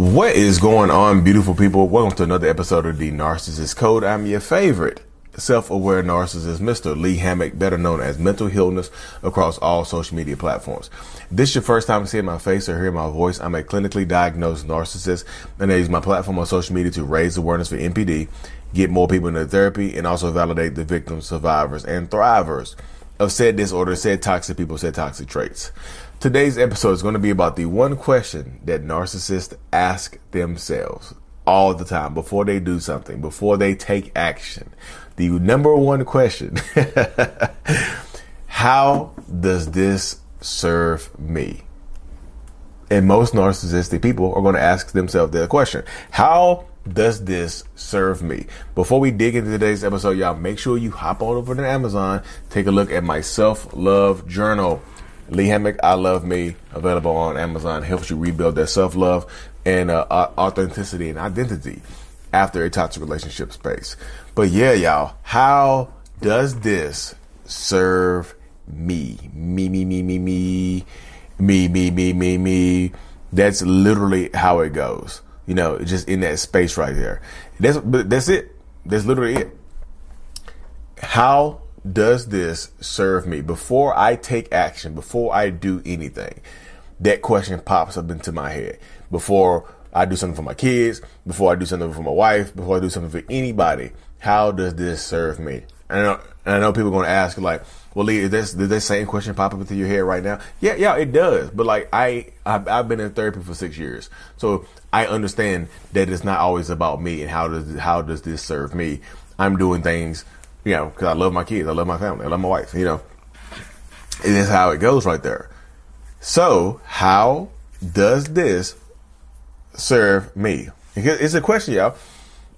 What is going on, beautiful people? Welcome to another episode of the Narcissist Code. I'm your favorite self-aware narcissist, Mr. Lee Hammock, better known as Mental Healness, across all social media platforms. This is your first time seeing my face or hearing my voice. I'm a clinically diagnosed narcissist, and I use my platform on social media to raise awareness for NPD, get more people into therapy, and also validate the victims, survivors, and thrivers of said disorder, said toxic people, said toxic traits. Today's episode is going to be about the one question that narcissists ask themselves all the time before they do something, before they take action. The number one question How does this serve me? And most narcissistic people are going to ask themselves that question How does this serve me? Before we dig into today's episode, y'all make sure you hop on over to Amazon, take a look at my self love journal. Lee Hammock, I Love Me, available on Amazon, helps you rebuild that self love and uh, authenticity and identity after a toxic relationship space. But yeah, y'all, how does this serve me? Me, me, me, me, me, me, me, me, me, me. That's literally how it goes. You know, just in that space right there. That's that's it. That's literally it. How does this serve me? Before I take action, before I do anything, that question pops up into my head. Before I do something for my kids, before I do something for my wife, before I do something for anybody, how does this serve me? And I know, and I know people are going to ask like, well, Lee, is this, did this same question pop up into your head right now? Yeah, yeah, it does. But like, I, I've, I've, been in therapy for six years. So I understand that it's not always about me and how does, how does this serve me? I'm doing things you know, because I love my kids, I love my family, I love my wife, you know. It is how it goes right there. So, how does this serve me? It's a question, y'all.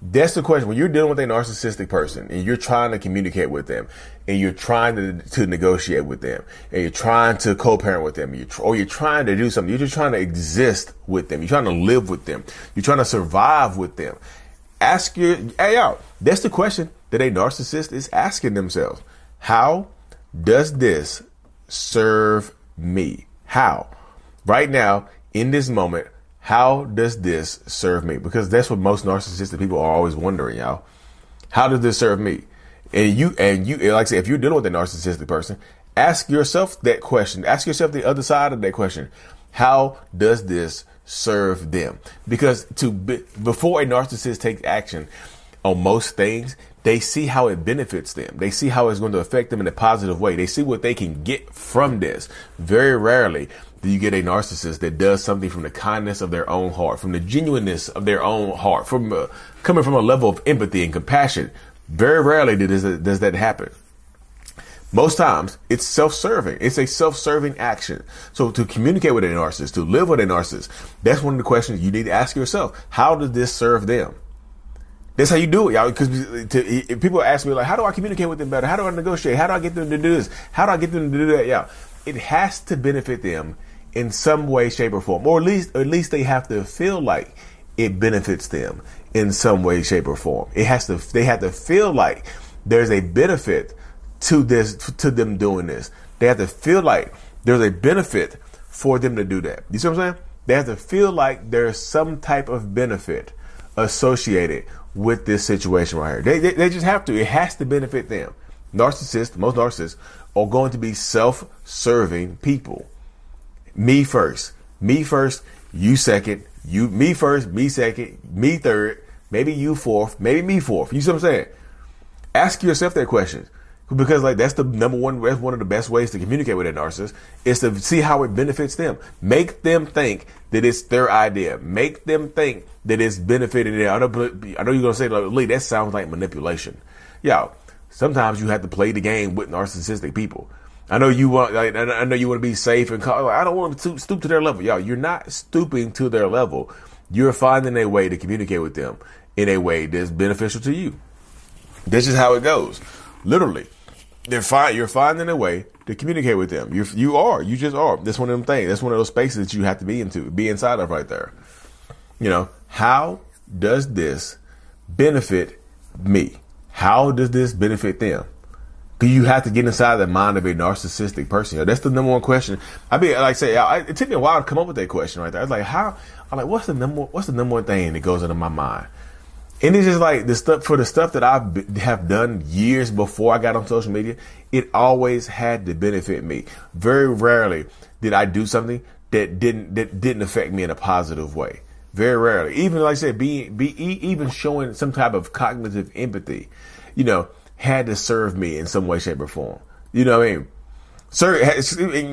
That's the question. When you're dealing with a narcissistic person and you're trying to communicate with them and you're trying to, to negotiate with them and you're trying to co-parent with them you're, or you're trying to do something, you're just trying to exist with them. You're trying to live with them. You're trying to survive with them. Ask your, hey, y'all, that's the question that a narcissist is asking themselves. How does this serve me? How? Right now, in this moment, how does this serve me? Because that's what most narcissistic people are always wondering, y'all. How does this serve me? And you, and you, like I said, if you're dealing with a narcissistic person, ask yourself that question. Ask yourself the other side of that question. How does this serve them? Because to, be, before a narcissist takes action on most things, they see how it benefits them. They see how it's going to affect them in a positive way. They see what they can get from this. Very rarely do you get a narcissist that does something from the kindness of their own heart, from the genuineness of their own heart, from uh, coming from a level of empathy and compassion. Very rarely does, does that happen. Most times it's self-serving. It's a self-serving action. So to communicate with a narcissist, to live with a narcissist, that's one of the questions you need to ask yourself. How does this serve them? That's how you do it, y'all. Because people ask me like, how do I communicate with them better? How do I negotiate? How do I get them to do this? How do I get them to do that? Yeah, it has to benefit them in some way, shape, or form, or at least, at least they have to feel like it benefits them in some way, shape, or form. It has to. They have to feel like there's a benefit to this, to them doing this. They have to feel like there's a benefit for them to do that. You see what I'm saying? They have to feel like there's some type of benefit associated with this situation right here. They, they, they just have to. It has to benefit them. Narcissists, most narcissists, are going to be self-serving people. Me first. Me first. You second. You me first. Me second. Me third. Maybe you fourth. Maybe me fourth. You see what I'm saying? Ask yourself that question because like that's the number one that's one of the best ways to communicate with a narcissist is to see how it benefits them make them think that it's their idea make them think that it's benefiting them i know, I know you're gonna say like lee that sounds like manipulation yeah sometimes you have to play the game with narcissistic people I know you want. Like, I know you want to be safe and call, I don't want to stoop to their level. Y'all, you're not stooping to their level. You're finding a way to communicate with them in a way that's beneficial to you. This is how it goes. Literally, they're fine. You're finding a way to communicate with them. You you are. You just are. That's one of them things. That's one of those spaces that you have to be into, be inside of right there. You know, how does this benefit me? How does this benefit them? Do you have to get inside the mind of a narcissistic person? That's the number one question. I mean, like I say, it took me a while to come up with that question right there. I was like, how I'm like, what's the number? What's the number one thing that goes into my mind? And it's just like the stuff for the stuff that I have done years before I got on social media. It always had to benefit me. Very rarely did I do something that didn't that didn't affect me in a positive way. Very rarely, even like I said, being be even showing some type of cognitive empathy, you know, had to serve me in some way, shape, or form. You know what I mean? Sir,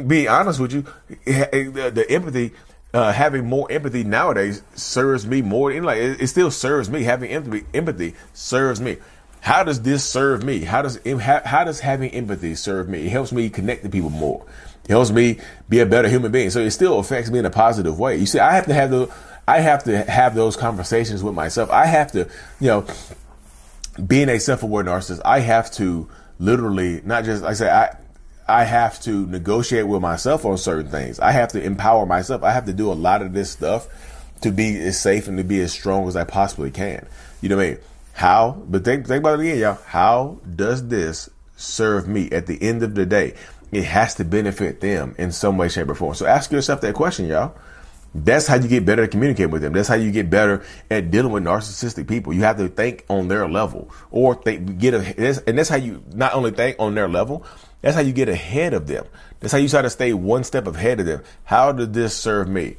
being honest with you, the, the empathy uh, having more empathy nowadays serves me more. Like it, it, still serves me. Having empathy, empathy serves me. How does this serve me? How does how, how does having empathy serve me? It helps me connect to people more. It helps me be a better human being. So it still affects me in a positive way. You see, I have to have the I have to have those conversations with myself. I have to, you know, being a self-aware narcissist, I have to literally not just like I say I I have to negotiate with myself on certain things. I have to empower myself. I have to do a lot of this stuff to be as safe and to be as strong as I possibly can. You know what I mean? How? But think, think about it again, y'all. How does this serve me at the end of the day? It has to benefit them in some way, shape, or form. So ask yourself that question, y'all. That's how you get better at communicating with them. That's how you get better at dealing with narcissistic people. You have to think on their level, or think get a, and that's how you not only think on their level, that's how you get ahead of them. That's how you try to stay one step ahead of them. How did this serve me?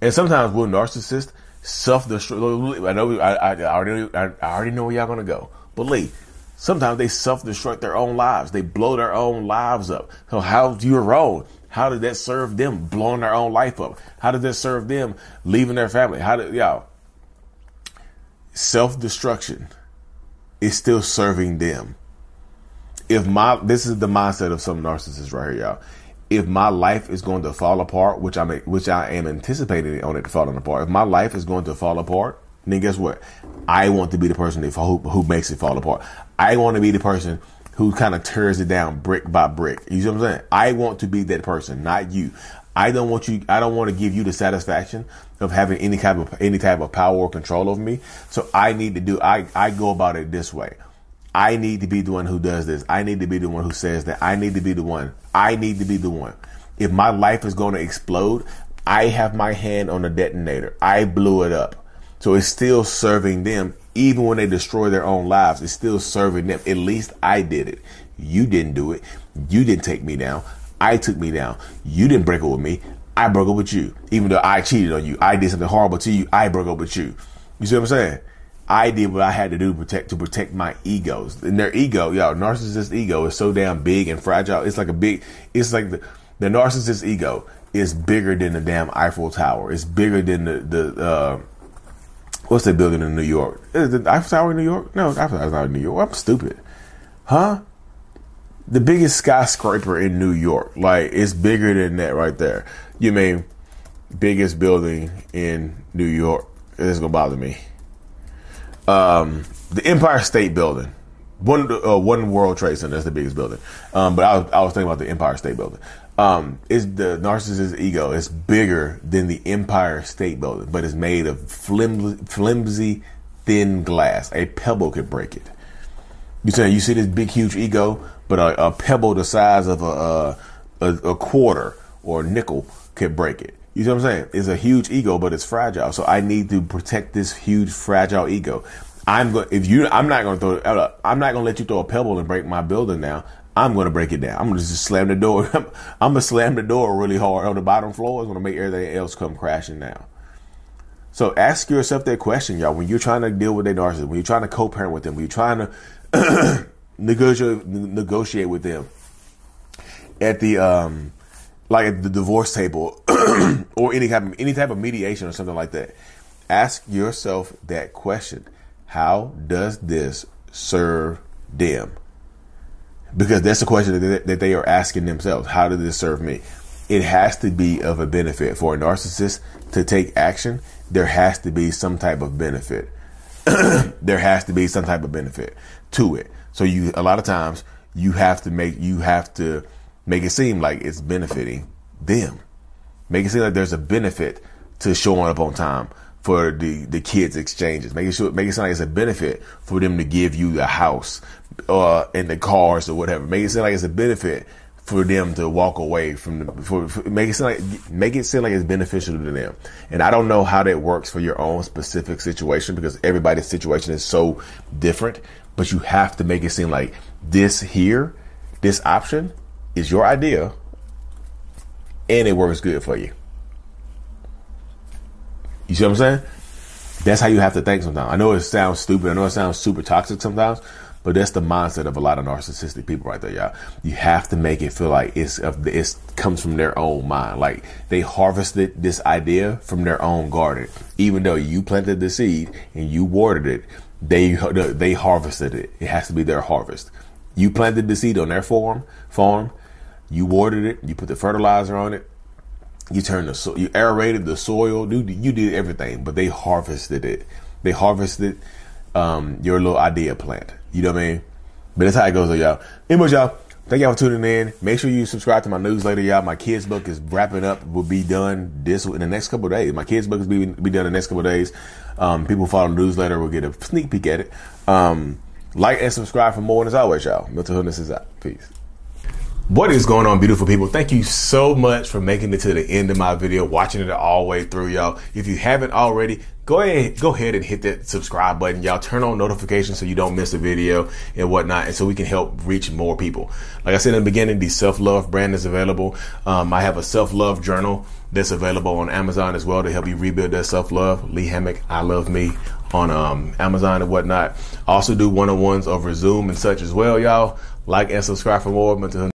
And sometimes we're narcissists self-destruct. I know I, I, already I, already know where y'all gonna go. But Lee, sometimes they self-destruct their own lives. They blow their own lives up. So how's your role? How did that serve them blowing their own life up? How did that serve them leaving their family? How did y'all self-destruction is still serving them if my this is the mindset of some narcissists right here, y'all. If my life is going to fall apart, which I'm which I am anticipating on it falling apart, if my life is going to fall apart, then guess what? I want to be the person who who makes it fall apart. I want to be the person who kind of tears it down brick by brick. You see what I'm saying? I want to be that person, not you. I don't want you. I don't want to give you the satisfaction of having any type of any type of power or control over me. So I need to do. I I go about it this way. I need to be the one who does this. I need to be the one who says that. I need to be the one. I need to be the one. If my life is going to explode, I have my hand on the detonator. I blew it up. So it's still serving them. Even when they destroy their own lives, it's still serving them. At least I did it. You didn't do it. You didn't take me down. I took me down. You didn't break up with me. I broke up with you. Even though I cheated on you, I did something horrible to you. I broke up with you. You see what I'm saying? I did what I had to do to protect to protect my egos. And their ego, yo, narcissist ego is so damn big and fragile. It's like a big. It's like the the narcissist ego is bigger than the damn Eiffel Tower. It's bigger than the the. Uh, what's that building in New York? Is the Eiffel Tower in New York? No, Eiffel Tower's not in New York. I'm stupid, huh? The biggest skyscraper in New York, like it's bigger than that right there. You mean biggest building in New York? It's gonna bother me um, the Empire State Building. One uh, one World Trade Center. That's the biggest building. Um, but I was, I was thinking about the Empire State Building. Um, is the narcissist's ego is bigger than the Empire State Building, but it's made of flimsy, flimsy, thin glass. A pebble could break it. You say you see this big, huge ego, but a, a pebble the size of a, a, a quarter or a nickel could break it. You see what I'm saying? It's a huge ego, but it's fragile. So I need to protect this huge fragile ego. I'm going. If you, I'm not going to throw. I'm not going to let you throw a pebble and break my building now. I'm going to break it down. I'm going to just slam the door. I'm, going to slam the door really hard on the bottom floor. It's going to make everything else come crashing down. So ask yourself that question, y'all. When you're trying to deal with a narcissist, when you're trying to co-parent with them, when you're trying to negotiate negotiate with them at the um like at the divorce table or any type of any type of mediation or something like that. Ask yourself that question. How does this serve them? Because that's the question that they, that they are asking themselves. How does this serve me? It has to be of a benefit for a narcissist to take action. There has to be some type of benefit. there has to be some type of benefit to it. So you, a lot of times you have to make, you have to make it seem like it's benefiting them. Make it seem like there's a benefit to showing up on time for the, the kids' exchanges. Make it sure, make it sound like it's a benefit for them to give you the house, uh, and the cars or whatever. Make it seem like it's a benefit for them to walk away from the for, for, make it seem like make it seem like it's beneficial to them. And I don't know how that works for your own specific situation because everybody's situation is so different. But you have to make it seem like this here, this option is your idea, and it works good for you. You see what I'm saying? That's how you have to think sometimes. I know it sounds stupid. I know it sounds super toxic sometimes, but that's the mindset of a lot of narcissistic people right there, y'all. You have to make it feel like it's it comes from their own mind. Like they harvested this idea from their own garden, even though you planted the seed and you watered it. They they harvested it. It has to be their harvest. You planted the seed on their farm, farm. You watered it. You put the fertilizer on it. You turned the so you aerated the soil. You, you did everything, but they harvested it. They harvested um, your little idea plant. You know what I mean? But that's how it goes, though, y'all. Anyways, y'all, thank y'all for tuning in. Make sure you subscribe to my newsletter, y'all. My kids' book is wrapping up. Will be done this in the next couple days. My kids' book is be, be done in the next couple days. Um, people follow the newsletter will get a sneak peek at it. Um, like and subscribe for more. And as always, y'all, Mental Healness is out. Peace. What is going on, beautiful people? Thank you so much for making it to the end of my video, watching it all the way through, y'all. If you haven't already, go ahead, go ahead and hit that subscribe button, y'all. Turn on notifications so you don't miss a video and whatnot, and so we can help reach more people. Like I said in the beginning, the self love brand is available. Um, I have a self love journal that's available on Amazon as well to help you rebuild that self love. Lee Hammock, I love me on um, Amazon and whatnot. I also do one on ones over Zoom and such as well, y'all. Like and subscribe for more.